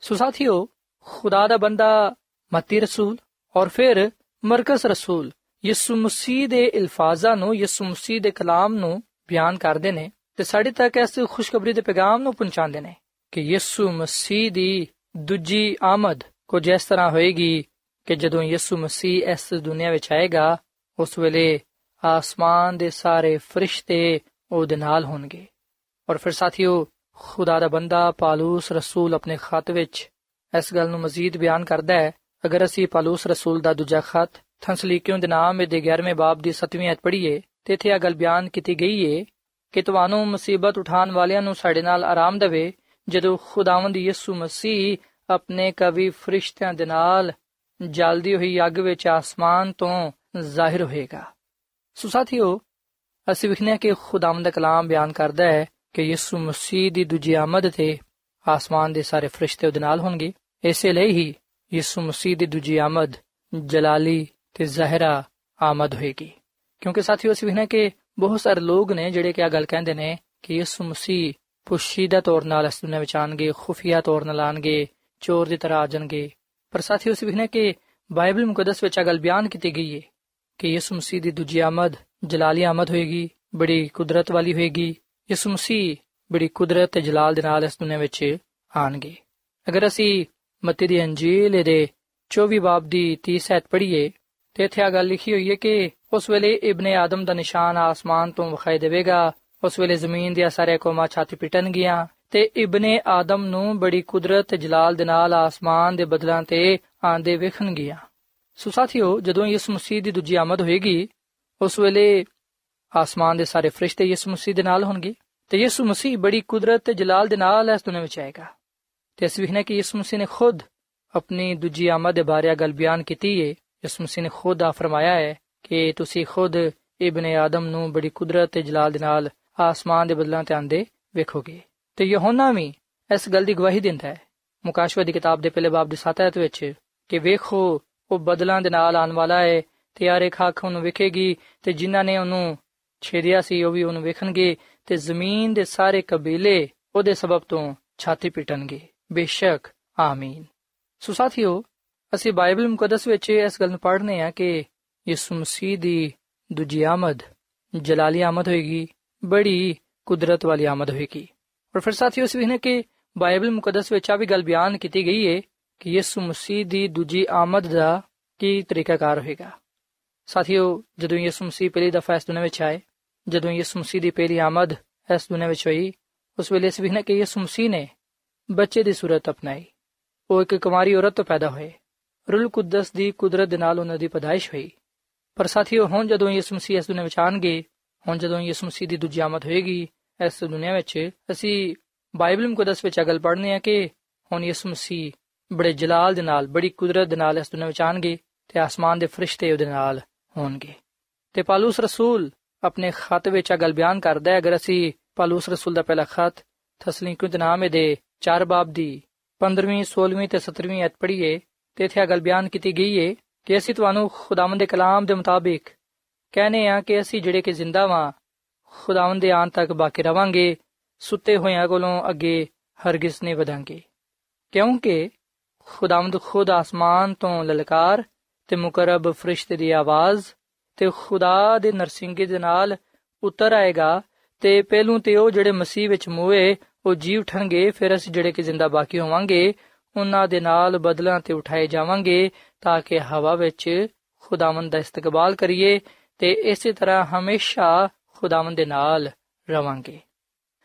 ਸੋ ਸਾਥੀਓ, ਖੁਦਾ ਦਾ ਬੰਦਾ ਮਤੀ ਰਸੂਲ ਔਰ ਫਿਰ ਮਰਕਸ ਰਸੂਲ ਯਿਸੂ ਮਸੀਹ ਦੇ ਅਲਫਾਜ਼ਾਂ ਨੂੰ, ਯਿਸੂ ਮਸੀਹ ਦੇ ਕਲਾਮ ਨੂੰ ਬਿਆਨ ਕਰਦੇ ਨੇ ਤੇ ਸਾਡੇ ਤੱਕ ਇਸ ਖੁਸ਼ਖਬਰੀ ਦੇ ਪੈਗਾਮ ਨੂੰ ਪਹੁੰਚਾਉਂਦੇ ਨੇ ਕਿ ਯਿਸੂ ਮਸੀਹ ਦੀ ਦੂਜੀ ਆਮਦ ਕੁਝ ਇਸ ਤਰ੍ਹਾਂ ਹੋਏਗੀ ਕਿ ਜਦੋਂ ਯਿਸੂ ਮਸੀਹ ਇਸ ਦੁਨੀਆ ਵਿੱਚ ਆਏਗਾ, ਉਸ ਵੇਲੇ ਆਸਮਾਨ ਦੇ ਸਾਰੇ ਫਰਿਸ਼ਤੇ ਉਹਦੇ ਨਾਲ ਹੋਣਗੇ ਔਰ ਫਿਰ ਸਾਥੀਓ ਖੁਦਾ ਦਾ ਬੰਦਾ ਪਾਲੂਸ ਰਸੂਲ ਆਪਣੇ ਖਤ ਵਿੱਚ ਇਸ ਗੱਲ ਨੂੰ ਮਜ਼ੀਦ ਬਿਆਨ ਕਰਦਾ ਹੈ ਅਗਰ ਅਸੀਂ ਪਾਲੂਸ ਰਸੂਲ ਦਾ ਦੂਜਾ ਖਤ ਥੰਸਲੀਕਿਓਂ ਦੇ ਨਾਮ ਦੇ 11ਵੇਂ ਬਾਬ ਦੀ 7ਵੀਂ ਅਧ ਪੜ੍ਹੀਏ ਤੇ ਇੱਥੇ ਇਹ ਗੱਲ ਬਿਆਨ ਕੀਤੀ ਗਈ ਏ ਕਿ ਤੁਹਾਨੂੰ ਮੁਸੀਬਤ ਉਠਾਉਣ ਵਾਲਿਆਂ ਨੂੰ ਸਾਡੇ ਨਾਲ ਆਰਾਮ ਦੇਵੇ ਜਦੋਂ ਖੁਦਾਵੰਦ ਯਿਸੂ ਮਸੀਹ ਆਪਣੇ ਕਵੀ ਫਰਿਸ਼ਤਿਆਂ ਦੇ ਨਾਲ ਜਲਦੀ ਹੋਈ ਅੱਗ ਵਿੱਚ ਆਸਮਾਨ ਤੋਂ ਜ਼ਾਹਿਰ ਹੋਏਗਾ ਸੋ ਸਾਥੀਓ ਅਸੀਂ ਵਿਖਨੇ ਕਿ ਖੁਦਾਵੰਦ ਦਾ ਕਲਾਮ ਬਿਆਨ ਕਰਦਾ ਹੈ ਕਿ ਯਿਸੂ ਮਸੀਹ ਦੀ ਦੂਜੀ ਆਮਦ ਤੇ ਆਸਮਾਨ ਦੇ ਸਾਰੇ ਫਰਿਸ਼ਤੇ ਉਹਦੇ ਨਾਲ ਹੋਣਗੇ ਇਸੇ ਲਈ ਹੀ ਯਿਸੂ ਮਸੀਹ ਦੀ ਦੂਜੀ ਆਮਦ ਜਲਾਲੀ ਤੇ ਜ਼ਹਿਰਾ ਆਮਦ ਹੋਏਗੀ ਕਿਉਂਕਿ ਸਾਥੀਓ ਅਸੀਂ ਵਿਖਨੇ ਕਿ ਬਹੁਤ ਸਾਰੇ ਲੋਕ ਨੇ ਜਿਹੜੇ ਕਿ ਆ ਗੱਲ ਕਹਿੰਦੇ ਨੇ ਕਿ ਯਿਸੂ ਮਸੀਹ ਪੁਸ਼ੀਦਾ ਤੌਰ ਨਾਲ ਇਸ ਦੁਨੀਆਂ ਵਿੱਚ ਆਣਗੇ ਖੁਫੀਆ ਤੌਰ ਨਾਲ ਆਣਗੇ ਚੋਰ ਦੀ ਤਰ੍ਹਾਂ ਆ ਜਾਣਗੇ ਪਰ ਸਾਥੀਓ ਅਸੀਂ ਵਿਖਨੇ ਕਿ ਬਾਈਬਲ ਮੁਕੱਦਸ ਵਿੱਚ ਆ ਗੱਲ ਬਿਆਨ ਕੀਤੀ ਗਈ ਹੈ ਕਿ ਯਿਸੂ ਮਸੀਹ ਦੀ ਦੂਜੀ ਆਮਦ ਜਲਾਲੀ ਆਮਦ ਹੋਏਗੀ, ਬੜੀ ਕੁਦਰਤ ਵਾਲੀ ਹੋਏਗੀ। ਯਿਸੂ ਮਸੀਹ ਬੜੀ ਕੁਦਰਤ ਤੇ ਜਲਾਲ ਦੇ ਨਾਲ ਇਸ ਦੁਨੀਆਂ ਵਿੱਚ ਆਣਗੇ। ਅਗਰ ਅਸੀਂ ਮਤੀ ਦੀ ਅੰਜੀਲ ਦੇ 24 ਬਾਬ ਦੀ 30 ਐਤ ਪੜ੍ਹੀਏ, ਤੇ ਇੱਥੇ ਆ ਗੱਲ ਲਿਖੀ ਹੋਈ ਹੈ ਕਿ ਉਸ ਵੇਲੇ ਇਬਨ ਆਦਮ ਦਾ ਨਿਸ਼ਾਨ ਆਸਮਾਨ ਤੋਂ ਵਿਖਾਈ ਦੇਵੇਗਾ। ਉਸ ਵੇਲੇ ਜ਼ਮੀਨ ਦੀਆਂ ਸਾਰੇ ਕੌਮਾਂ ਛਾਤੀ ਪਿਟਣ ਗਿਆ ਤੇ ਇਬਨ ਆਦਮ ਨੂੰ ਬੜੀ ਕੁਦਰਤ ਤੇ ਜਲਾਲ ਦੇ ਨਾਲ ਆਸਮਾਨ ਦੇ ਬਦਲਾਂ ਤੇ ਆਂਦੇ ਵੇਖਣ ਗਿਆ ਸੋ ਸਾਥੀਓ, ਜਦੋਂ ਯਿਸੂ ਮਸੀਹ ਦੀ ਦੂਜੀ ਆਮਦ ਹੋਏਗੀ, ਉਸ ਵੇਲੇ ਆਸਮਾਨ ਦੇ ਸਾਰੇ ਫਰਿਸ਼ਤੇ ਯਿਸੂ ਮਸੀਹ ਦੇ ਨਾਲ ਹੋਣਗੇ ਤੇ ਯਿਸੂ ਮਸੀਹ ਬੜੀ ਕੁਦਰਤ ਤੇ ਜਲਾਲ ਦੇ ਨਾਲ ਇਸ ਦੁਨੀਆਂ ਵਿੱਚ ਆਏਗਾ। ਤੇ ਅਸੀਂ ਵੇਖਨੇ ਕਿ ਯਿਸੂ ਮਸੀਹ ਨੇ ਖੁਦ ਆਪਣੀ ਦੂਜੀ ਆਮਦ ਦੇ ਬਾਰੇ ਗੱਲ ਬਿਆਨ ਕੀਤੀ ਹੈ ਯਿਸੂ ਮਸੀਹ ਨੇ ਖੁਦ ਆ ਫਰਮਾਇਆ ਹੈ ਕਿ ਤੁਸੀਂ ਖੁਦ ਇਬਨ ਆਦਮ ਨੂੰ ਬੜੀ ਕੁਦਰਤ ਤੇ ਜਲਾਲ ਦੇ ਨਾਲ ਆਸਮਾਨ ਦੇ ਬਦਲਾਂ ਤੇ ਆਂਦੇ ਵੇਖੋਗੇ। ਤੇ ਯਹੋਨਾ ਵੀ ਇਸ ਗੱਲ ਦੀ ਗਵਾਹੀ ਦਿੰਦਾ ਹੈ। ਮੁਕਾਸ਼ਵਾ ਦੀ ਕਿਤਾਬ ਦੇ ਪਹਿਲੇ ਬਾਬ ਦੇ 7 ਅਧ ਵਿੱਚ ਕਿ ਵੇਖੋ ਉਹ ਬਦਲਾਂ ਦੇ ਨਾਲ ਆਉਣ ਵਾਲਾ ਹੈ ਤੇ ਯਾਰੇ ਖਾਖ ਉਹਨੂੰ ਵੇਖੇਗੀ ਤੇ ਜਿਨ੍ਹਾਂ ਨੇ ਉਹਨੂੰ ਛੇੜਿਆ ਸੀ ਉਹ ਵੀ ਉਹਨੂੰ ਵੇਖਣਗੇ ਤੇ ਜ਼ਮੀਨ ਦੇ ਸਾਰੇ ਕਬੀਲੇ ਉਹਦੇ ਸਬਬ ਤੋਂ ਛਾਤੀ ਪਿਟਣਗੇ। ਬੇਸ਼ੱਕ, ਆਮੀਨ। ਸੋ ਸਾਥੀਓ, ਅਸੀਂ ਬਾਈਬਲ ਮੁਕੱਦਸ ਵਿੱਚ ਇਸ ਗੱਲ ਨੂੰ ਪੜ੍ਹਨੇ ਆ ਕਿ ਯਿਸੂ ਮਸੀਹ ਦੀ ਦੂਜੀ ਆਮਦ, ਜਲਾਲੀ ਆਮਦ ਹੋਏਗੀ, ਬੜੀ ਕੁਦਰਤ ਵਾਲੀ ਆਮਦ ਹੋਏਗੀ। ਔਰ ਫਿਰ ਸਾਥੀਓ, ਅਸੀਂ ਵੇਖਨੇ ਕਿ ਬਾਈਬਲ ਮੁਕੱਦਸ ਵਿੱਚ ਆ ਵੀ ਗੱਲ ਬਿਆਨ ਕੀਤੀ ਗਈ ਹੈ ਕਿ ਯਿਸੂ ਮਸੀਹ ਦੀ ਦੂਜੀ ਆਮਦ ਦਾ ਕੀ ਤਰੀਕਾਕਾਰ ਹੋਏਗਾ ਸਾਥੀਓ ਜਦੋਂ ਯਿਸੂ ਮਸੀਹ ਪਹਿਲੀ ਦਫਾ ਇਸ ਦੁਨੀਆਂ ਵਿੱਚ ਆਏ ਜਦੋਂ ਯਿਸੂ ਮਸੀਹ ਦੀ ਪਹਿਲੀ ਆਮਦ ਇਸ ਦੁਨੀਆਂ ਵਿੱਚ ਹੋਈ ਉਸ ਵੇਲੇ ਅਸੀਂ ਵੇਖਨੇ ਕਿ ਯਿਸੂ ਮਸੀਹ ਨੇ ਬੱਚੇ ਦੀ ਸੂਰਤ ਅਪਣਾਈ ਉਹ ਇੱਕ ਕੁਮਾਰੀ ਔਰਤ ਤੋਂ ਪੈਦਾ ਹੋਏ ਰੂਲ ਕੁਦਸ ਦੀ ਕੁਦਰਤ ਦੇ ਨਾਲ ਉਹਨਾਂ ਦੀ ਪਦਾਇਸ਼ ਹੋਈ ਪਰ ਸਾਥੀਓ ਹੁਣ ਜਦੋਂ ਯਿਸੂ ਮਸੀਹ ਇਸ ਦੁਨੀਆਂ ਵਿੱਚ ਆਣਗੇ ਹੁਣ ਜਦੋਂ ਯਿਸੂ ਮਸੀਹ ਦੀ ਦੂਜੀ ਆਮਦ ਹੋਏਗੀ ਇਸ ਦੁਨੀਆਂ ਵਿੱਚ ਅਸੀਂ ਬਾਈਬਲ ਮੁਕੱਦਸ ਵਿੱਚ ਅਗਲ ਪੜ੍ਹਨੇ ਆ ਕਿ ਹੁਣ ਯਿਸੂ ਮਸੀਹ ਬੜੇ ਜਲਾਲ ਦੇ ਨਾਲ, ਬੜੀ ਕੁਦਰਤ ਦੇ ਨਾਲ ਇਸ ਦੁਨੀਆਂ ਵਿੱਚ ਆਣਗੇ ਤੇ ਆਸਮਾਨ ਦੇ ਫਰਿਸ਼ਤੇ ਉਹਦੇ ਨਾਲ ਹੋਣਗੇ। ਤੇ ਪਾਲੂਸ ਰਸੂਲ ਆਪਣੇ ਖਤ ਵਿੱਚ ਅਗਲ ਬਿਆਨ ਕਰਦਾ ਹੈ, ਅਗਰ ਅਸੀਂ ਪਾਲੂਸ ਰਸੂਲ ਦਾ ਪਹਿਲਾ ਖਤ ਤਸਲੀਕੁ ਦੇ ਨਾਮ ਦੇ 4 ਬਾਬ ਦੀ 15ਵੀਂ 16ਵੀਂ ਤੇ 17ਵੀਂ ਅਧ ਪੜ੍ਹੀਏ ਤੇ ਇੱਥੇ ਅਗਲ ਬਿਆਨ ਕੀਤੀ ਗਈ ਹੈ ਕਿ ਅਸੀਂ ਤੁਹਾਨੂੰ ਖੁਦਾਵੰਦ ਦੇ ਕਲਾਮ ਦੇ ਮੁਤਾਬਿਕ ਕਹਨੇ ਆ ਕਿ ਅਸੀਂ ਜਿਹੜੇ ਕਿ ਜ਼ਿੰਦਾ ਵਾਂ, ਖੁਦਾਵੰਦ ਦੇ ਆਨ ਤੱਕ ਬਾਕੀ ਰਵਾਂਗੇ, ਸੁੱਤੇ ਹੋਇਆਂ ਕੋਲੋਂ ਅੱਗੇ ਹਰਗਿਜ਼ ਨਹੀਂ ਵਧਾਂਗੇ। ਕਿਉਂਕਿ ਖੁਦਾਵੰਦ ਖੁਦ ਆਸਮਾਨ ਤੋਂ ਲਲਕਾਰ ਤੇ ਮੁਕਰਬ ਫਰਿਸ਼ਤੇ ਦੀ ਆਵਾਜ਼, ਤੇ ਖੁਦਾ ਦੇ ਨਰਸਿੰਗੇ ਦੇ ਨਾਲ ਉਤਰ ਆਏਗਾ, ਤੇ ਪਹਿਲੂ ਤੇ ਉਹ ਜਿਹੜੇ ਮਸੀਹ ਵਿੱਚ ਮੂਏ, ਉਹ ਜੀ ਉਠਣਗੇ ਫਿਰ ਅਸੀਂ ਜਿਹੜੇ ਕਿ ਜ਼ਿੰਦਾ ਬਾਕੀ ਹੋਵਾਂਗੇ, ਉਹਨਾਂ ਦੇ ਨਾਲ ਬਦਲਾਂ ਤੇ ਉਠਾਏ ਜਾਵਾਂਗੇ, ਤਾਂ ਕਿ ਹਵਾ ਵਿੱਚ ਖੁਦਾਵੰਦ ਦਾ ਇਸਤਕਬਾਲ ਕਰੀਏ, ਤੇ ਇਸੇ ਤਰ੍ਹਾਂ ਹਮੇਸ਼ਾ ਖੁਦਾਵੰਦ ਦੇ ਨਾਲ ਰਵਾਂਗੇ।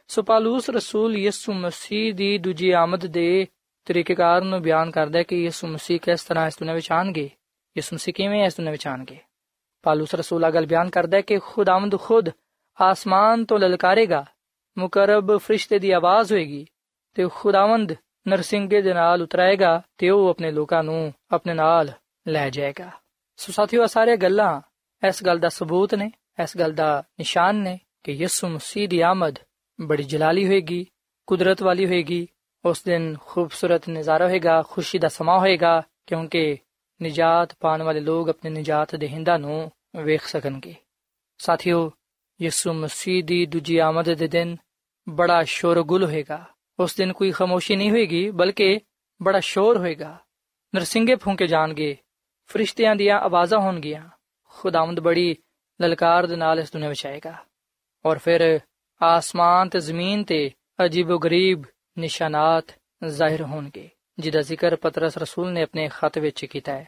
ਸੋ ਪਾਲੂਸ ਰਸੂਲ ਯਿਸੂ ਮਸੀਹ ਦੀ ਦੂਜੀ ਆਮਦ ਦੇ ਤਰੀਕੇਕਾਰ ਨੂੰ ਬਿਆਨ ਕਰਦਾ ਹੈ ਕਿ ਯਿਸੂ ਮਸੀਹ ਕਿਸ ਤਰ੍ਹਾਂ ਇਸ ਦੁਨੀਆਂ ਵਿੱਚ ਆਣਗੇ ਯਿਸੂ ਮਸੀਹ ਕਿਵੇਂ ਇਸ ਦੁਨੀਆਂ ਵਿੱਚ ਆਣਗੇ ਪਾਲੂਸ ਰਸੂਲ ਅਗਲ ਬਿਆਨ ਕਰਦਾ ਹੈ ਕਿ ਖੁਦਾਵੰਦ ਖੁਦ ਆਸਮਾਨ ਤੋਂ ਲਲਕਾਰੇਗਾ, ਮੁਕਰਬ ਫਰਿਸ਼ਤੇ ਦੀ ਆਵਾਜ਼ ਹੋਏਗੀ ਤੇ ਖੁਦਾਵੰਦ ਨਰਸਿੰਗੇ ਦੇ ਨਾਲ ਉਤਰਾਏਗਾ ਤੇ ਉਹ ਆਪਣੇ ਲੋਕਾਂ ਨੂੰ ਆਪਣੇ ਨਾਲ ਲੈ ਜਾਏਗਾ। ਸੋ ਸਾਥੀਓ ਸਾਰੇ ਗੱਲਾਂ ਇਸ ਗੱਲ ਦਾ ਸਬੂਤ ਨੇ, ਇਸ ਗੱਲ ਦਾ ਨਿਸ਼ਾਨ ਨੇ ਕਿ ਯਿਸੂ ਮਸੀਹ ਦੀ ਆਮਦ ਬੜੀ ਜਲਾਲੀ ਹੋਏਗੀ, ਕੁਦਰਤ ਵਾਲੀ ਹੋਏਗੀ ਉਸ ਦਿਨ ਖੂਬਸੂਰਤ ਨਜ਼ਾਰਾ ਹੋਏਗਾ, ਖੁਸ਼ੀ ਦਾ ਸਮਾਂ ਹੋਏਗਾ, ਕਿਉਂਕਿ ਨਿਜਾਤ ਪਾਣ ਵਾਲੇ ਲੋਕ ਆਪਣੇ ਨਿਜਾਤ ਦੇ ਹਿੰਦਾ ਨੂੰ ਵੇਖ ਸਕਣਗੇ। ਸਾਥੀਓ, ਯਿਸੂ ਮਸੀਹ ਦੀ ਦੂਜੀ ਆਮਦ ਦੇ ਦਿਨ ਬੜਾ ਸ਼ੋਰਗੁਲ ਹੋਏਗਾ। ਉਸ ਦਿਨ ਕੋਈ ਖਾਮੋਸ਼ੀ ਨਹੀਂ ਹੋਏਗੀ, ਬਲਕਿ ਬੜਾ ਸ਼ੋਰ ਹੋਏਗਾ। ਨਰਸਿੰਗੇ ਫੂਕੇ ਜਾਣਗੇ, ਫਰਿਸ਼ਤਿਆਂ ਦੀਆਂ ਆਵਾਜ਼ਾਂ ਹੋਣਗੀਆਂ। ਖੁਦਾਵੰਦ ਬੜੀ ਲਲਕਾਰ ਦੇ ਨਾਲ ਇਸ ਦੁਨੀਆਂ ਵਿੱਚ ਆਏਗਾ। ਔਰ ਫਿਰ ਆਸਮਾਨ ਤੇ ਜ਼ਮੀਨ ਤੇ ਅਜੀਬੋ ਗਰੀਬ ਨਿਸ਼ਾਨਾਤ ਜ਼ਾਹਿਰ ਹੋਣਗੇ, ਜਿਹਦਾ ਜ਼ਿਕਰ ਪਤਰਸ ਰਸੂਲ ਨੇ ਆਪਣੇ ਖਤ ਵਿੱਚ ਕੀਤਾ ਹੈ।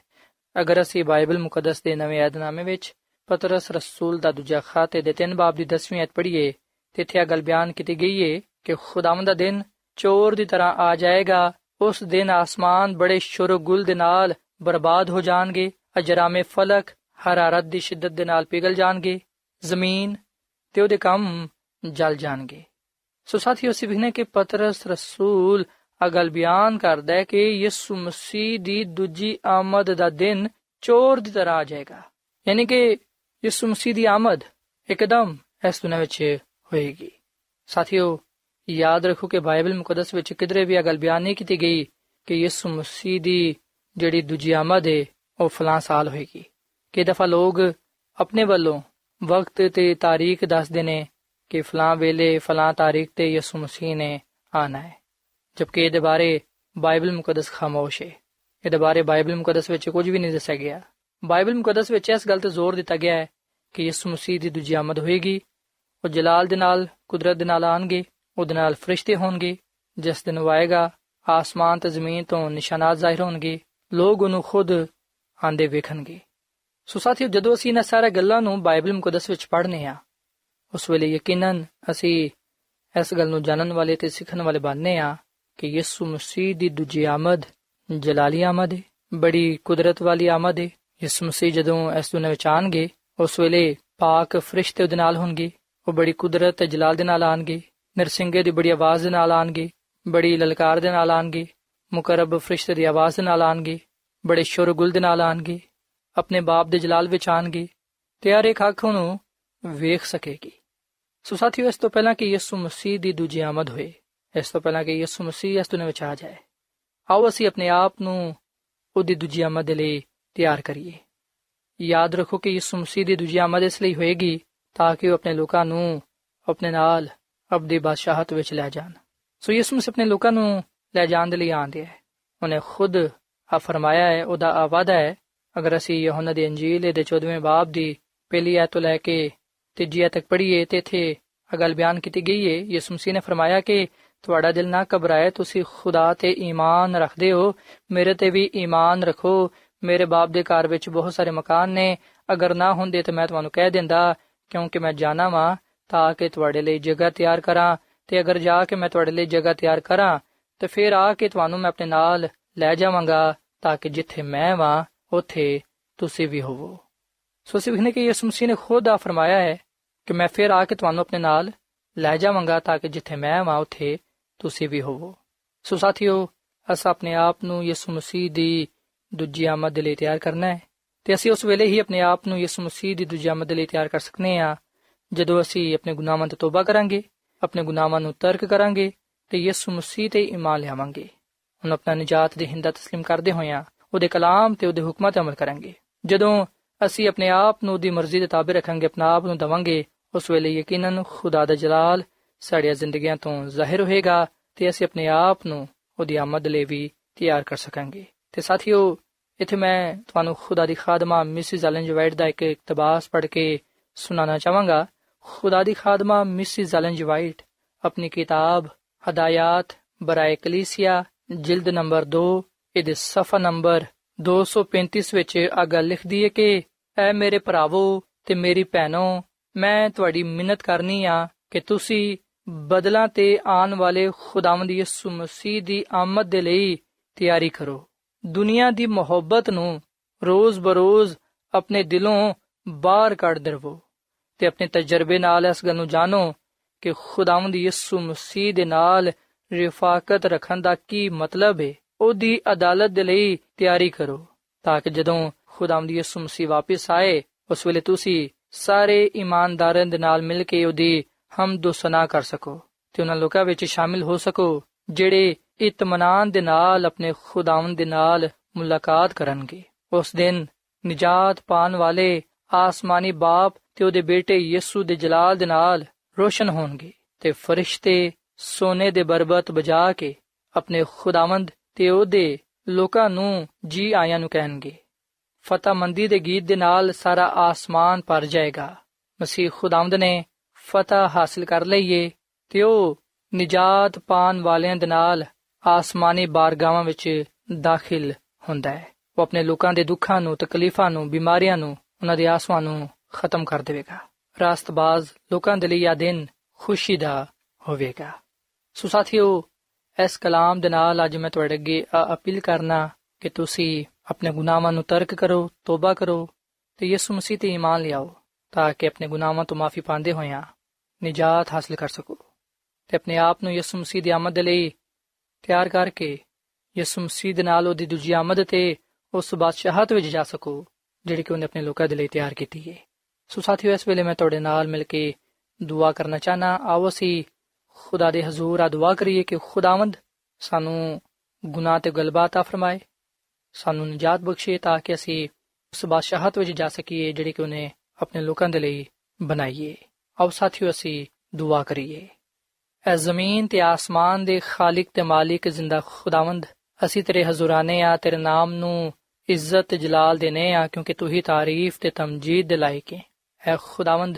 ਅਗਰ ਅਸੀਂ ਬਾਈਬਲ ਮੁਕੱਦਸ ਦੇ ਨਵੇਂ ਯਾਦਨਾਮੇ ਵਿੱਚ ਪਤਰਸ ਰਸੂਲ ਦਾ ਦੂਜਾ ਖਾਤੇ ਦੇ 3 ਬਾਬ ਦੀ 10ਵੀਂ ਅਧ ਪੜ੍ਹੀਏ ਤੇ ਇੱਥੇ ਇਹ ਗੱਲ ਬਿਆਨ ਕੀਤੀ ਗਈ ਹੈ ਕਿ ਖੁਦਾਵੰਦ ਦਾ ਦਿਨ ਚੋਰ ਦੀ ਤਰ੍ਹਾਂ ਆ ਜਾਏਗਾ, ਉਸ ਦਿਨ ਆਸਮਾਨ ਬੜੇ ਸ਼ੁਰਗੁਲ ਦੇ ਨਾਲ ਬਰਬਾਦ ਹੋ ਜਾਣਗੇ, ਅਜਰਾਮੇ ਫਲਕ ਹਰਾਰਤ ਦੀ ਸ਼ਿੱਦਤ ਦੇ ਨਾਲ ਪਿਘਲ ਜਾਣਗੇ, ਜ਼ਮੀਨ ਤੇ ਉਹਦੇ ਕੰਮ ਜਲ ਜਾਣਗੇ। ਸੋ ਸਾਥੀਓ ਸਿਵਹਨੇ ਕਿ ਪਤਰਸ ਰਸੂਲ ਅਗਲ ਬਿਆਨ ਕਰਦਾ ਹੈ ਕਿ ਯਿਸੂ ਮਸੀਹ ਦੀ ਦੂਜੀ ਆਮਦ ਦਾ ਦਿਨ ਚੋਰ ਦੀ ਤਰ੍ਹਾਂ ਆ ਜਾਏਗਾ। ਯਾਨੀ ਕਿ ਯਿਸੂ ਮਸੀਹ ਦੀ ਆਮਦ ਇੱਕਦਮ ਇਸ ਦੁਨੀਆਂ ਵਿੱਚ ਹੋਏਗੀ। ਸਾਥੀਓ, ਯਾਦ ਰੱਖੋ ਕਿ ਬਾਈਬਲ ਮੁਕੱਦਸ ਵਿੱਚ ਕਿਧਰੇ ਵੀ ਇਹ ਗੱਲ ਬਿਆਨ ਨਹੀਂ ਕੀਤੀ ਗਈ ਕਿ ਯਿਸੂ ਮਸੀਹ ਦੀ ਜਿਹੜੀ ਦੂਜੀ ਆਮਦ ਹੈ ਉਹ ਫਲਾਂ ਸਾਲ ਹੋਏਗੀ। ਕਿ ਦਫਾ ਲੋਕ ਆਪਣੇ ਵੱਲੋਂ ਵਕਤ ਤੇ ਤਾਰੀਖ ਦੱਸਦੇ ਨੇ ਕਿ ਫਲਾਂ ਵੇਲੇ ਫਲਾਂ ਤਾਰੀਖ ਤੇ ਯਿਸੂ ਮਸੀਹ ਨੇ ਆਣਾ ਹੈ। ਜਦਕਿ ਇਹਦੇ ਬਾਰੇ ਬਾਈਬਲ ਮੁਕੱਦਸ ਖਾਮੋਸ਼ ਹੈ। ਇਹਦੇ ਬਾਰੇ ਬਾਈਬਲ ਮੁਕੱਦਸ ਵਿੱਚ ਕੁਝ ਵੀ ਨਹੀਂ ਦੱਸਿਆ ਗਿਆ। ਬਾਈਬਲ ਮੁਕੱਦਸ ਵਿੱਚ ਇਸ ਗੱਲ ਤੇ ਜ਼ੋਰ ਦਿੱਤਾ ਗਿਆ ਹੈ ਕਿ ਯਿਸੂ ਮਸੀਹ ਦੀ ਦੂਜੀ ਆਮਦ ਹੋਏਗੀ। ਉਹ ਜਲਾਲ ਦੇ ਨਾਲ, ਕੁਦਰਤ ਦੇ ਨਾਲ ਆਣਗੇ ਉਹਦੇ ਨਾਲ ਫਰਿਸ਼ਤੇ ਹੋਣਗੇ। ਜਿਸ ਦਿਨ ਉਹ ਆਏਗਾ, ਆਸਮਾਨ ਤੇ ਜ਼ਮੀਨ ਤੋਂ ਨਿਸ਼ਾਨਾਤ ਜ਼ਾਹਿਰ ਹੋਣਗੇ। ਲੋਕ ਉਹਨੂੰ ਖੁਦ ਆਂਦੇ ਵੇਖਣਗੇ। ਸੋ ਸਾਥੀਓ, ਜਦੋਂ ਅਸੀਂ ਇਹਨਾਂ ਸਾਰੇ ਗੱਲਾਂ ਨੂੰ ਬਾਈਬਲ ਮੁਕੱਦਸ ਵਿੱਚ ਪੜ੍ਹਨੇ ਆ ਉਸ ਵੇਲੇ ਯਕੀਨਨ ਅਸੀਂ ਇਸ ਗੱਲ ਨੂੰ ਜਾਣਨ ਵਾਲੇ ਤੇ ਸਿੱਖਣ ਵਾਲੇ ਬਣਨੇ ਆ ਕਿ ਯਿਸੂ ਮਸੀਹ ਦੀ ਦੂਜੀ ਆਮਦ ਜਲਾਲੀ ਆਮਦ ਹੈ ਬੜੀ ਕੁਦਰਤ ਵਾਲੀ ਆਮਦ ਹੈ ਯਿਸੂ ਮਸੀਹ ਜਦੋਂ ਇਸ ਦੁਨੀਆਂ ਵਿੱਚ ਆਣਗੇ ਉਸ ਵੇਲੇ ਪਾਕ ਫਰਿਸ਼ਤੇ ਉਹਦੇ ਨਾਲ ਹੋਣਗੇ, ਉਹ ਬੜੀ ਕੁਦਰਤ ਤੇ ਜਲਾਲ ਦੇ ਨਾਲ ਆਣਗੇ, ਨਰਸਿੰਗੇ ਦੀ ਬੜੀ ਆਵਾਜ਼ ਦੇ ਨਾਲ ਆਣਗੇ, ਬੜੀ ਲਲਕਾਰ ਦੇ ਨਾਲ ਆਣਗੇ, ਮੁਕਰਬ ਫਰਿਸ਼ਤੇ ਦੀ ਆਵਾਜ਼ ਦੇ ਨਾਲ ਆਣਗੇ, ਬੜੇ ਸ਼ੋਰਗੁਲ ਦੇ ਨਾਲ ਆਣਗੇ, ਆਪਣੇ ਬਾਪ ਦੇ ਜਲਾਲ ਵਿੱਚ ਆਣਗੇ ਤੇ ਹਰ ਇੱਕ ਅੱਖ ਨੂੰ ਵੇਖ ਸਕੇਗੀ। ਸੋ ਸਾਥੀਓ, ਇਸ ਤੋਂ ਪਹਿਲਾਂ ਕਿ ਯਿਸੂ ਮਸੀਹ ਦੀ ਦੂਜੀ ਆਮਦ ਹੋਏ, ਇਸ ਤੋਂ ਪਹਿਲਾਂ ਕਿ ਯਿਸੂ ਮਸੀਹ ਇਸ ਦੁਨੀਆਂ ਵਿੱਚ ਆ ਜਾਏ, ਆਓ ਅਸੀਂ ਆਪਣੇ ਆਪ ਨੂੰ ਉਹਦੀ ਦੂਜੀ ਆਮਦ ਲਈ ਤਿਆਰ ਕਰੀਏ। ਯਾਦ ਰੱਖੋ ਕਿ ਯਿਸੂ ਮਸੀਹ ਦੀ ਦੂਜੀ ਆਮਦ ਇਸ ਲਈ ਹੋਏਗੀ ਤਾਂ ਕਿ ਉਹ ਆਪਣੇ ਲੋਕਾਂ ਨੂੰ ਆਪਣੇ ਨਾਲ ਅਬਦੀ ਬਾਦਸ਼ਾਹਤ ਵਿੱਚ ਲੈ ਜਾਣ। ਸੋ ਯਿਸੂ ਮਸੀਹ ਆਪਣੇ ਲੋਕਾਂ ਨੂੰ ਲੈ ਜਾਣ ਦੇ ਲਈ ਆਂਦੇ ਹੈ। ਉਹਨੇ ਖੁਦ ਆ ਫਰਮਾਇਆ ਹੈ, ਉਹਦਾ ਆਵਾਦਾ ਹੈ, ਅਗਰ ਅਸੀਂ ਯਹੋਨਾ ਦੀ ਅੰਜੀਲ ਦੇ 14ਵੇਂ ਬਾਬ ਦੀ ਪਹਿਲੀ ਆਇਤ ਤੋਂ ਲੈ ਕੇ ਤੀਜੀ ਤੱਕ ਪੜ੍ਹੀਏ ਤੇ ਇਥੇ ਅਗਲ ਬਿਆਨ ਕੀਤੀ ਗਈ ਹੈ ਯਿਸੂ ਮਸੀਹ ਨੇ ਫਰਮਾਇਆ ਕਿ ਤੁਹਾਡਾ ਦਿਲ ਨਾ ਘਬਰਾਏ, ਤੁਸੀਂ ਖੁਦਾ ਤੇ ਈਮਾਨ ਰੱਖਦੇ ਹੋ। ਮੇਰੇ ਤੇ ਵੀ ਈਮਾਨ ਰੱਖੋ। ਮੇਰੇ ਬਾਪ ਦੇ ਘਰ ਵਿੱਚ ਬਹੁਤ ਸਾਰੇ ਮਕਾਨ ਨੇ। ਅਗਰ ਨਾ ਹੁੰਦੇ ਤਾਂ ਮੈਂ ਤੁਹਾਨੂੰ ਕਹਿ ਦਿੰਦਾ, ਕਿਉਂਕਿ ਮੈਂ ਜਾਣਾ ਵਾਂ, ਤਾਂ ਕਿ ਤੁਹਾਡੇ ਲਈ ਜਗ੍ਹਾ ਤਿਆਰ ਕਰਾਂ। ਤੇ ਅਗਰ ਜਾ ਕੇ ਮੈਂ ਤੁਹਾਡੇ ਲਈ ਜਗ੍ਹਾ ਤਿਆਰ ਕਰਾਂ, ਤੇ ਫਿਰ ਆ ਕੇ ਤੁਹਾਨੂੰ ਮੈਂ ਆਪਣੇ ਨਾਲ ਲੈ ਜਾਵਾਂਗਾ, ਤਾਂ ਕਿ ਜਿੱਥੇ ਮੈਂ ਵਾਂ, ਉੱਥੇ ਤੁਸੀਂ ਵੀ ਹੋਵੋ। ਸੋ ਅਸੀਂ ਵਿਖਨੇ ਕਿ ਯਿਸੂ ਮਸੀਹ ਨੇ ਖੁਦ ਆ ਫਰਮਾਇਆ ਹੈ ਕਿ ਮੈਂ ਫਿਰ ਆ ਕੇ ਤੁਹਾਨੂੰ ਆਪਣੇ ਨਾਲ ਲੈ ਜਾਵਾਂਗਾ ਤਾਂ ਕਿ ਜਿੱਥੇ ਮੈਂ ਵਾਂ ਉੱਥੇ ਤੁਸੀਂ ਵੀ ਹੋਵੋ ਸੋ ਸਾਥੀਓ ਅਸ ਆਪਣੇ ਆਪ ਨੂੰ ਯਿਸੂ ਮਸੀਹ ਦੀ ਦੂਜੀ ਆਮਦ ਲਈ ਤਿਆਰ ਕਰਨਾ ਹੈ ਤੇ ਅਸੀਂ ਉਸ ਵੇਲੇ ਹੀ ਆਪਣੇ ਆਪ ਨੂੰ ਯਿਸੂ ਮਸੀਹ ਦੀ ਦੂਜੀ ਆਮਦ ਲਈ ਤਿਆਰ ਕਰ ਸਕਨੇ ਆ ਜਦੋਂ ਅਸੀਂ ਆਪਣੇ ਗੁਨਾਹਾਂ ਤੋਂ ਤੋਬਾ ਕਰਾਂਗੇ ਆਪਣੇ ਗੁਨਾਹਾਂ ਨੂੰ ਤਰਕ ਕਰਾਂਗੇ ਤੇ ਯਿਸੂ ਮਸੀਹ ਤੇ ਈਮਾਨ ਲਿਆਵਾਂਗੇ ਹੁਣ ਆਪਣਾ ਨਜਾਤ ਦੇ ਹਿੰਦਾ تسلیم ਕਰਦੇ ਹੋਇਆਂ ਉਹਦੇ ਕਲਾਮ ਤੇ ਉਹਦੇ ਹੁਕਮਾਂ ਤੇ ਅਮਲ ਕਰਾਂਗੇ ਜਦੋਂ ਅਸੀਂ ਆਪਣੇ ਆਪ ਨੂੰ ਉਹਦੀ ਮਰਜ਼ੀ ਦੇ ਤਾਬੇ ਰੱਖਾਂਗੇ, ਆਪਣਾ ਆਪ ਨੂੰ ਦਵਾਂਗੇ। ਉਸ ਵੇਲੇ ਯਕੀਨਨ ਖੁਦਾ ਦਾ ਜਲਾਲ ਸਾਡੀਆਂ ਜ਼ਿੰਦਗੀਆਂ ਤੋਂ ਜ਼ਾਹਿਰ ਹੋਏਗਾ ਤੇ ਅਸੀਂ ਆਪਣੇ ਆਪ ਨੂੰ ਉਹਦੀ ਆਮਦ ਲਈ ਵੀ ਤਿਆਰ ਕਰ ਸਕਾਂਗੇ। ਤੇ ਸਾਥੀਓ, ਇਥੇ ਮੈਂ ਤੁਹਾਨੂੰ ਖੁਦਾ ਦੀ ਖਾਦਮਾ ਮਿਸਿਸ ਐਲਨ ਜਵਾਈਟ ਦਾ ਇੱਕ ਇਕਤਬਾਸ ਪੜ੍ਹ ਕੇ ਸੁਣਾਉਣਾ ਚਾਹਾਂਗਾ। ਖੁਦਾ ਦੀ ਖਾਦਮਾ ਮਿਸਿਸ ਐਲਨ ਜਵਾਈਟ ਆਪਣੀ ਕਿਤਾਬ ਹਦਾਇਤ ਬਰਾਏ ਕਲੀਸਿਆ, ਜਿਲਦ ਨੰਬਰ 2 ਇਹਦੇ ਸਫਾ ਨੰਬਰ 235 ਵਿੱਚ ਆ ਗੱਲ ਲਿਖਦੀ ਹੈ ਕਿ, ਐ ਮੇਰੇ ਭਰਾਵੋ ਤੇ ਮੇਰੀ ਭੈਣੋ, ਮੈਂ ਤੁਹਾਡੀ ਮਿੰਨਤ ਕਰਨੀ ਆ ਕਿ ਤੁਸੀਂ ਬਦਲਾਂ ਤੇ ਆਉਣ ਵਾਲੇ ਖੁਦਾਵੰਦ ਯਿਸੂ ਮਸੀਹ ਦੀ ਆਮਦ ਦੇ ਲਈ ਤਿਆਰੀ ਕਰੋ। ਦੁਨੀਆ ਦੀ ਮੁਹੱਬਤ ਨੂੰ ਰੋਜ਼ ਬਰੋਜ਼ ਆਪਣੇ ਦਿਲੋਂ ਬਾਹਰ ਕੱਢ ਦਰਵੋ ਤੇ ਆਪਣੇ ਤਜਰਬੇ ਨਾਲ ਇਸ ਗੱਲ ਨੂੰ ਜਾਣੋ ਕਿ ਖੁਦਾਵੰਦ ਯਿਸੂ ਮਸੀਹ ਦੇ ਨਾਲ ਰਿਫਾਕਤ ਰੱਖਣ ਦਾ ਕੀ ਮਤਲਬ ਹੈ ਉਹਦੀ ਅਦਾਲਤ ਦੇ ਲਈ ਤਿਆਰੀ ਕਰੋ, ਤਾਂ ਕਿ ਜਦੋਂ ਖੁਦਾਵੰਦ ਯਿਸੂ ਮਸੀਹ ਵਾਪਸ ਆਏ, ਉਸ ਵੇਲੇ ਤੁਸੀਂ ਸਾਰੇ ਇਮਾਨਦਾਰਾਂ ਦੇ ਨਾਲ ਮਿਲ ਕੇ ਉਹਦੀ ਹਮਦ ਸਨਾ ਕਰ ਸਕੋ ਤੇ ਉਹਨਾਂ ਲੋਕਾਂ ਵਿੱਚ ਸ਼ਾਮਿਲ ਹੋ ਸਕੋ, ਜਿਹੜੇ ਇਤਮਾਨਾਨ ਦੇ ਨਾਲ ਆਪਣੇ ਖੁਦਾਵੰਦ ਦੇ ਨਾਲ ਮੁਲਾਕਾਤ ਕਰਨਗੇ। ਉਸ ਦਿਨ ਨਜਾਤ ਪਾਣ ਵਾਲੇ ਆਸਮਾਨੀ ਬਾਪ ਤੇ ਉਹਦੇ ਬੇਟੇ ਯਿਸੂ ਦੇ ਜਲਾਲ ਦੇ ਨਾਲ ਰੋਸ਼ਨ ਹੋਣਗੇ ਤੇ ਫਰਿਸ਼ਤੇ ਸੋਨੇ ਦੇ ਬਰਬਤ ਬਜਾ ਕੇ ਆਪਣੇ ਖੁਦਾਵੰਦ ਤੇ ਉਹਦੇ ਲੋਕਾਂ ਨੂੰ ਜੀ ਆਇਆਂ ਨੂੰ ਕਹਿਣਗੇ। ਫਤਹਮੰਦੀ ਦੇ ਗੀਤ ਦੇ ਨਾਲ ਸਾਰਾ ਆਸਮਾਨ ਭਰ ਜਾਏਗਾ। ਮਸੀਹ ਖੁਦਾਵੰਦ ਨੇ ਫਤਹ ਹਾਸਲ ਕਰ ਲਈਏ ਤੇ ਉਹ ਨਜਾਤ ਪਾਣ ਵਾਲਿਆਂ ਦੇ ਨਾਲ ਆਸਮਾਨੀ ਬਾਰਗਾਵਾਂ ਵਿੱਚ ਦਾਖਲ ਹੁੰਦਾ ਹੈ। ਉਹ ਆਪਣੇ ਲੋਕਾਂ ਦੇ ਦੁੱਖਾਂ ਨੂੰ, ਤਕਲੀਫਾਂ ਨੂੰ, ਬਿਮਾਰੀਆਂ ਨੂੰ, ਉਹਨਾਂ ਦੇ ਆਸਵਾਂ ਨੂੰ ਖਤਮ ਕਰ ਦੇਵੇਗਾ। ਰਾਸਤਬਾਜ਼ ਲੋਕਾਂ ਦੇ ਲਈ ਇਹ ਦਿਨ ਖੁਸ਼ੀ ਦਾ ਹੋਵੇਗਾ। ਸੋ ਸਾਥੀਓ ਇਸ ਕਲਾਮ ਦੇ ਨਾਲ ਅੱਜ ਮੈਂ ਤੁਹਾਡੇ ਅੱਗੇ ਅਪੀਲ ਕਰਨਾ ਕਿ ਤੁਸੀਂ ਆਪਣੇ ਗੁਨਾਹਾਂ ਨੂੰ ਤਰਕ ਕਰੋ, ਤੋਬਾ ਕਰੋ ਤੇ ਯਿਸੂ ਮਸੀਹ ਤੇ ਈਮਾਨ ਲਿਆਓ ਤਾਂ ਕਿ ਆਪਣੇ ਗੁਨਾਹਾਂ ਤੋਂ ਮਾਫੀ ਪਾਉਂਦੇ ਹੋਇਆਂ ਨਜਾਤ ਹਾਸਲ ਕਰ ਸਕੋ ਤੇ ਆਪਣੇ ਆਪ ਨੂੰ ਯਿਸੂ ਮਸੀਹ ਦੀ ਆਮਦ ਲਈ ਤਿਆਰ ਕਰਕੇ ਯਿਸੂ ਮਸੀਹ ਦੇ ਨਾਲ ਉਹਦੀ ਦੂਜੀ ਆਮਦ ਤੇ ਉਸ ਬਾਦਸ਼ਾਹਤ ਵਿੱਚ ਜਾ ਸਕੋ, ਜਿਹੜੀ ਕਿ ਉਹਨੇ ਆਪਣੇ ਲੋਕਾਂ ਦੇ ਲਈ ਤਿਆਰ ਕੀਤੀ ਹੈ ਸੋ ਸਾਥੀਓ, ਇਸ ਵੇਲੇ ਮੈਂ ਤੁਹਾਡੇ ਨਾਲ ਮਿਲ ਕੇ ਦੁਆ ਕਰਨਾ ਚਾਹਨਾ ਆਓ ਅਸੀਂ ਖੁਦਾ ਦੇ ਹਜ਼ੂਰ ਆ, ਦੁਆ ਕਰੀਏ ਕਿ ਖੁਦਾਵੰਦ ਸਾਨੂੰ ਗੁਨਾਹ ਤੇ ਗਲਬਾ ਤਾ ਫਰਮਾਏ, ਸਾਨੂੰ ਨਜਾਤ ਬਖਸ਼ੇ ਤਾਂ ਕਿ ਅਸੀਂ ਉਸ ਬਾਦਸ਼ਾਹਤ ਵਿੱਚ ਜਾ ਸਕੀਏ ਜਿਹੜੀ ਕਿ ਉਹਨੇ ਆਪਣੇ ਲੋਕਾਂ ਦੇ ਲਈ ਬਣਾਈਏ। ਆਓ ਸਾਥੀਓ, ਅਸੀਂ ਦੁਆ ਕਰੀਏ। ਐ ਜ਼ਮੀਨ ਤੇ ਆਸਮਾਨ ਦੇ ਖਾਲਕ ਤੇ ਮਾਲਿਕ ਜ਼ਿੰਦਾ ਖੁਦਾਵੰਦ, ਅਸੀਂ ਤੇਰੇ ਹਜ਼ੂਰਾਨੇ ਆ, ਤੇਰੇ ਨਾਮ ਨੂੰ ਇੱਜ਼ਤ ਤੇ ਜਲਾਲ ਦੇਨੇ ਆ, ਕਿਉਂਕਿ ਤੂੰ ਹੀ ਤਾਰੀਫ ਤੇ ਤਮਜੀਦ ਦੇ ਲਾਇਕ ਹੈ ਐ ਖੁਦਾਵੰਦ,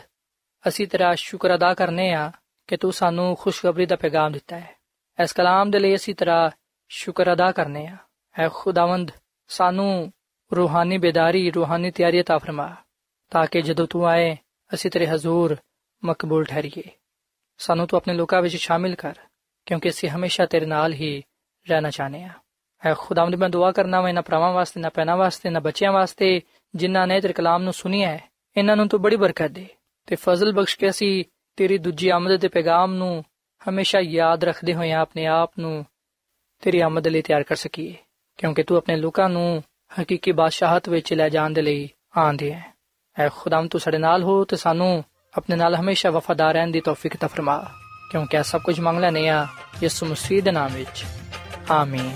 ਅਸੀਂ ਤੇਰਾ ਸ਼ੁਕਰ ਅਦਾ ਕਰਨੇ ਆ ਕਿ ਤੂੰ ਸਾਨੂੰ ਖੁਸ਼ਖਬਰੀ ਦਾ ਪੈਗਾਮ ਦਿੱਤਾ ਹੈ ਇਸ ਕਲਾਮ ਦੇ ਲਈ ਅਸੀਂ ਤੇਰਾ ਸ਼ੁਕਰ ਅਦਾ ਕਰਨੇ ਆ ਐ ਖੁਦਾਵੰਦ ਸਾਨੂੰ ਰੂਹਾਨੀ ਬੇਦਾਰੀ ਰੂਹਾਨੀ ਤਿਆਰੀ عطا ਫਰਮਾ ਤਾਂ ਕਿ ਜਦੋਂ ਤੂੰ ਆਏ ਅਸੀਂ ਤੇਰੇ ਹਜ਼ੂਰ ਮਕਬੂਲ ਠਹਿਰੀਏ ਸਾਨੂੰ ਤੂੰ ਆਪਣੇ ਲੋਕਾਂ ਵਿੱਚ ਸ਼ਾਮਿਲ ਕਰ ਕਿਉਂਕਿ ਅਸੀਂ ਹਮੇਸ਼ਾ ਤੇਰੇ ਨਾਲ ਹੀ ਰਹਿਣਾ ਚਾਹਨੇ ਆ ਐ ਖੁਦਾਵੰਦ ਮੈਂ ਦੁਆ ਕਰਨਾ ਮੈਂ ਨਾ ਭਰਾਵਾਂ ਵਾਸਤੇ ਨਾ ਪੈਨਾ ਵਾਸਤੇ ਨਾ ਬੱਚਿਆਂ ਵਾਸਤੇ ਜਿਨ੍ਹਾਂ ਨੇ ਤੇਰੇ ਕਲਾਮ ਨੂੰ ਸੁਨਿਆ ਹੈ ਇਹਨਾਂ ਨੂੰ ਤੂੰ ਬੜੀ ਬਰਕਤ ਦੇ ਤੇ ਫਜ਼ਲ ਬਖਸ਼ ਕੇ ਅਸੀਂ ਤੇਰੀ ਦੂਜੀ ਆਮਦ ਦੇ ਪੈਗਾਮ ਨੂੰ ਹਮੇਸ਼ਾ ਯਾਦ ਰੱਖਦੇ ਹੋਏ ਆਪਣੇ ਆਪ ਨੂੰ ਤੇਰੀ ਆਮਦ ਲਈ ਤਿਆਰ ਕਰ ਸਕੀਏ, ਕਿਉਂਕਿ ਤੂੰ ਆਪਣੇ ਲੋਕਾਂ ਨੂੰ ਹਕੀਕੀ ਬਾਦਸ਼ਾਹਤ ਵਿੱਚ ਲੈ ਜਾਣ ਦੇ ਲਈ ਆਂਦੇ ਹੈ। ਐ ਖੁਦਾਮ ਤੂੰ ਸਾਡੇ ਨਾਲ ਹੋ ਤੇ ਸਾਨੂੰ ਆਪਣੇ ਨਾਲ ਹਮੇਸ਼ਾ ਵਫਾਦਾਰ ਰਹਿਣ ਦੀ ਤੌਫੀਕ ਤਾ ਫਰਮਾ, ਕਿਉਂਕਿ ਇਹ ਸਭ ਕੁਝ ਮੰਗ ਲੈਨੇ ਆ ਯਿਸੂ ਮਸੀਹ ਦੇ ਨਾਮ ਵਿੱਚ। ਆਮੀਨ।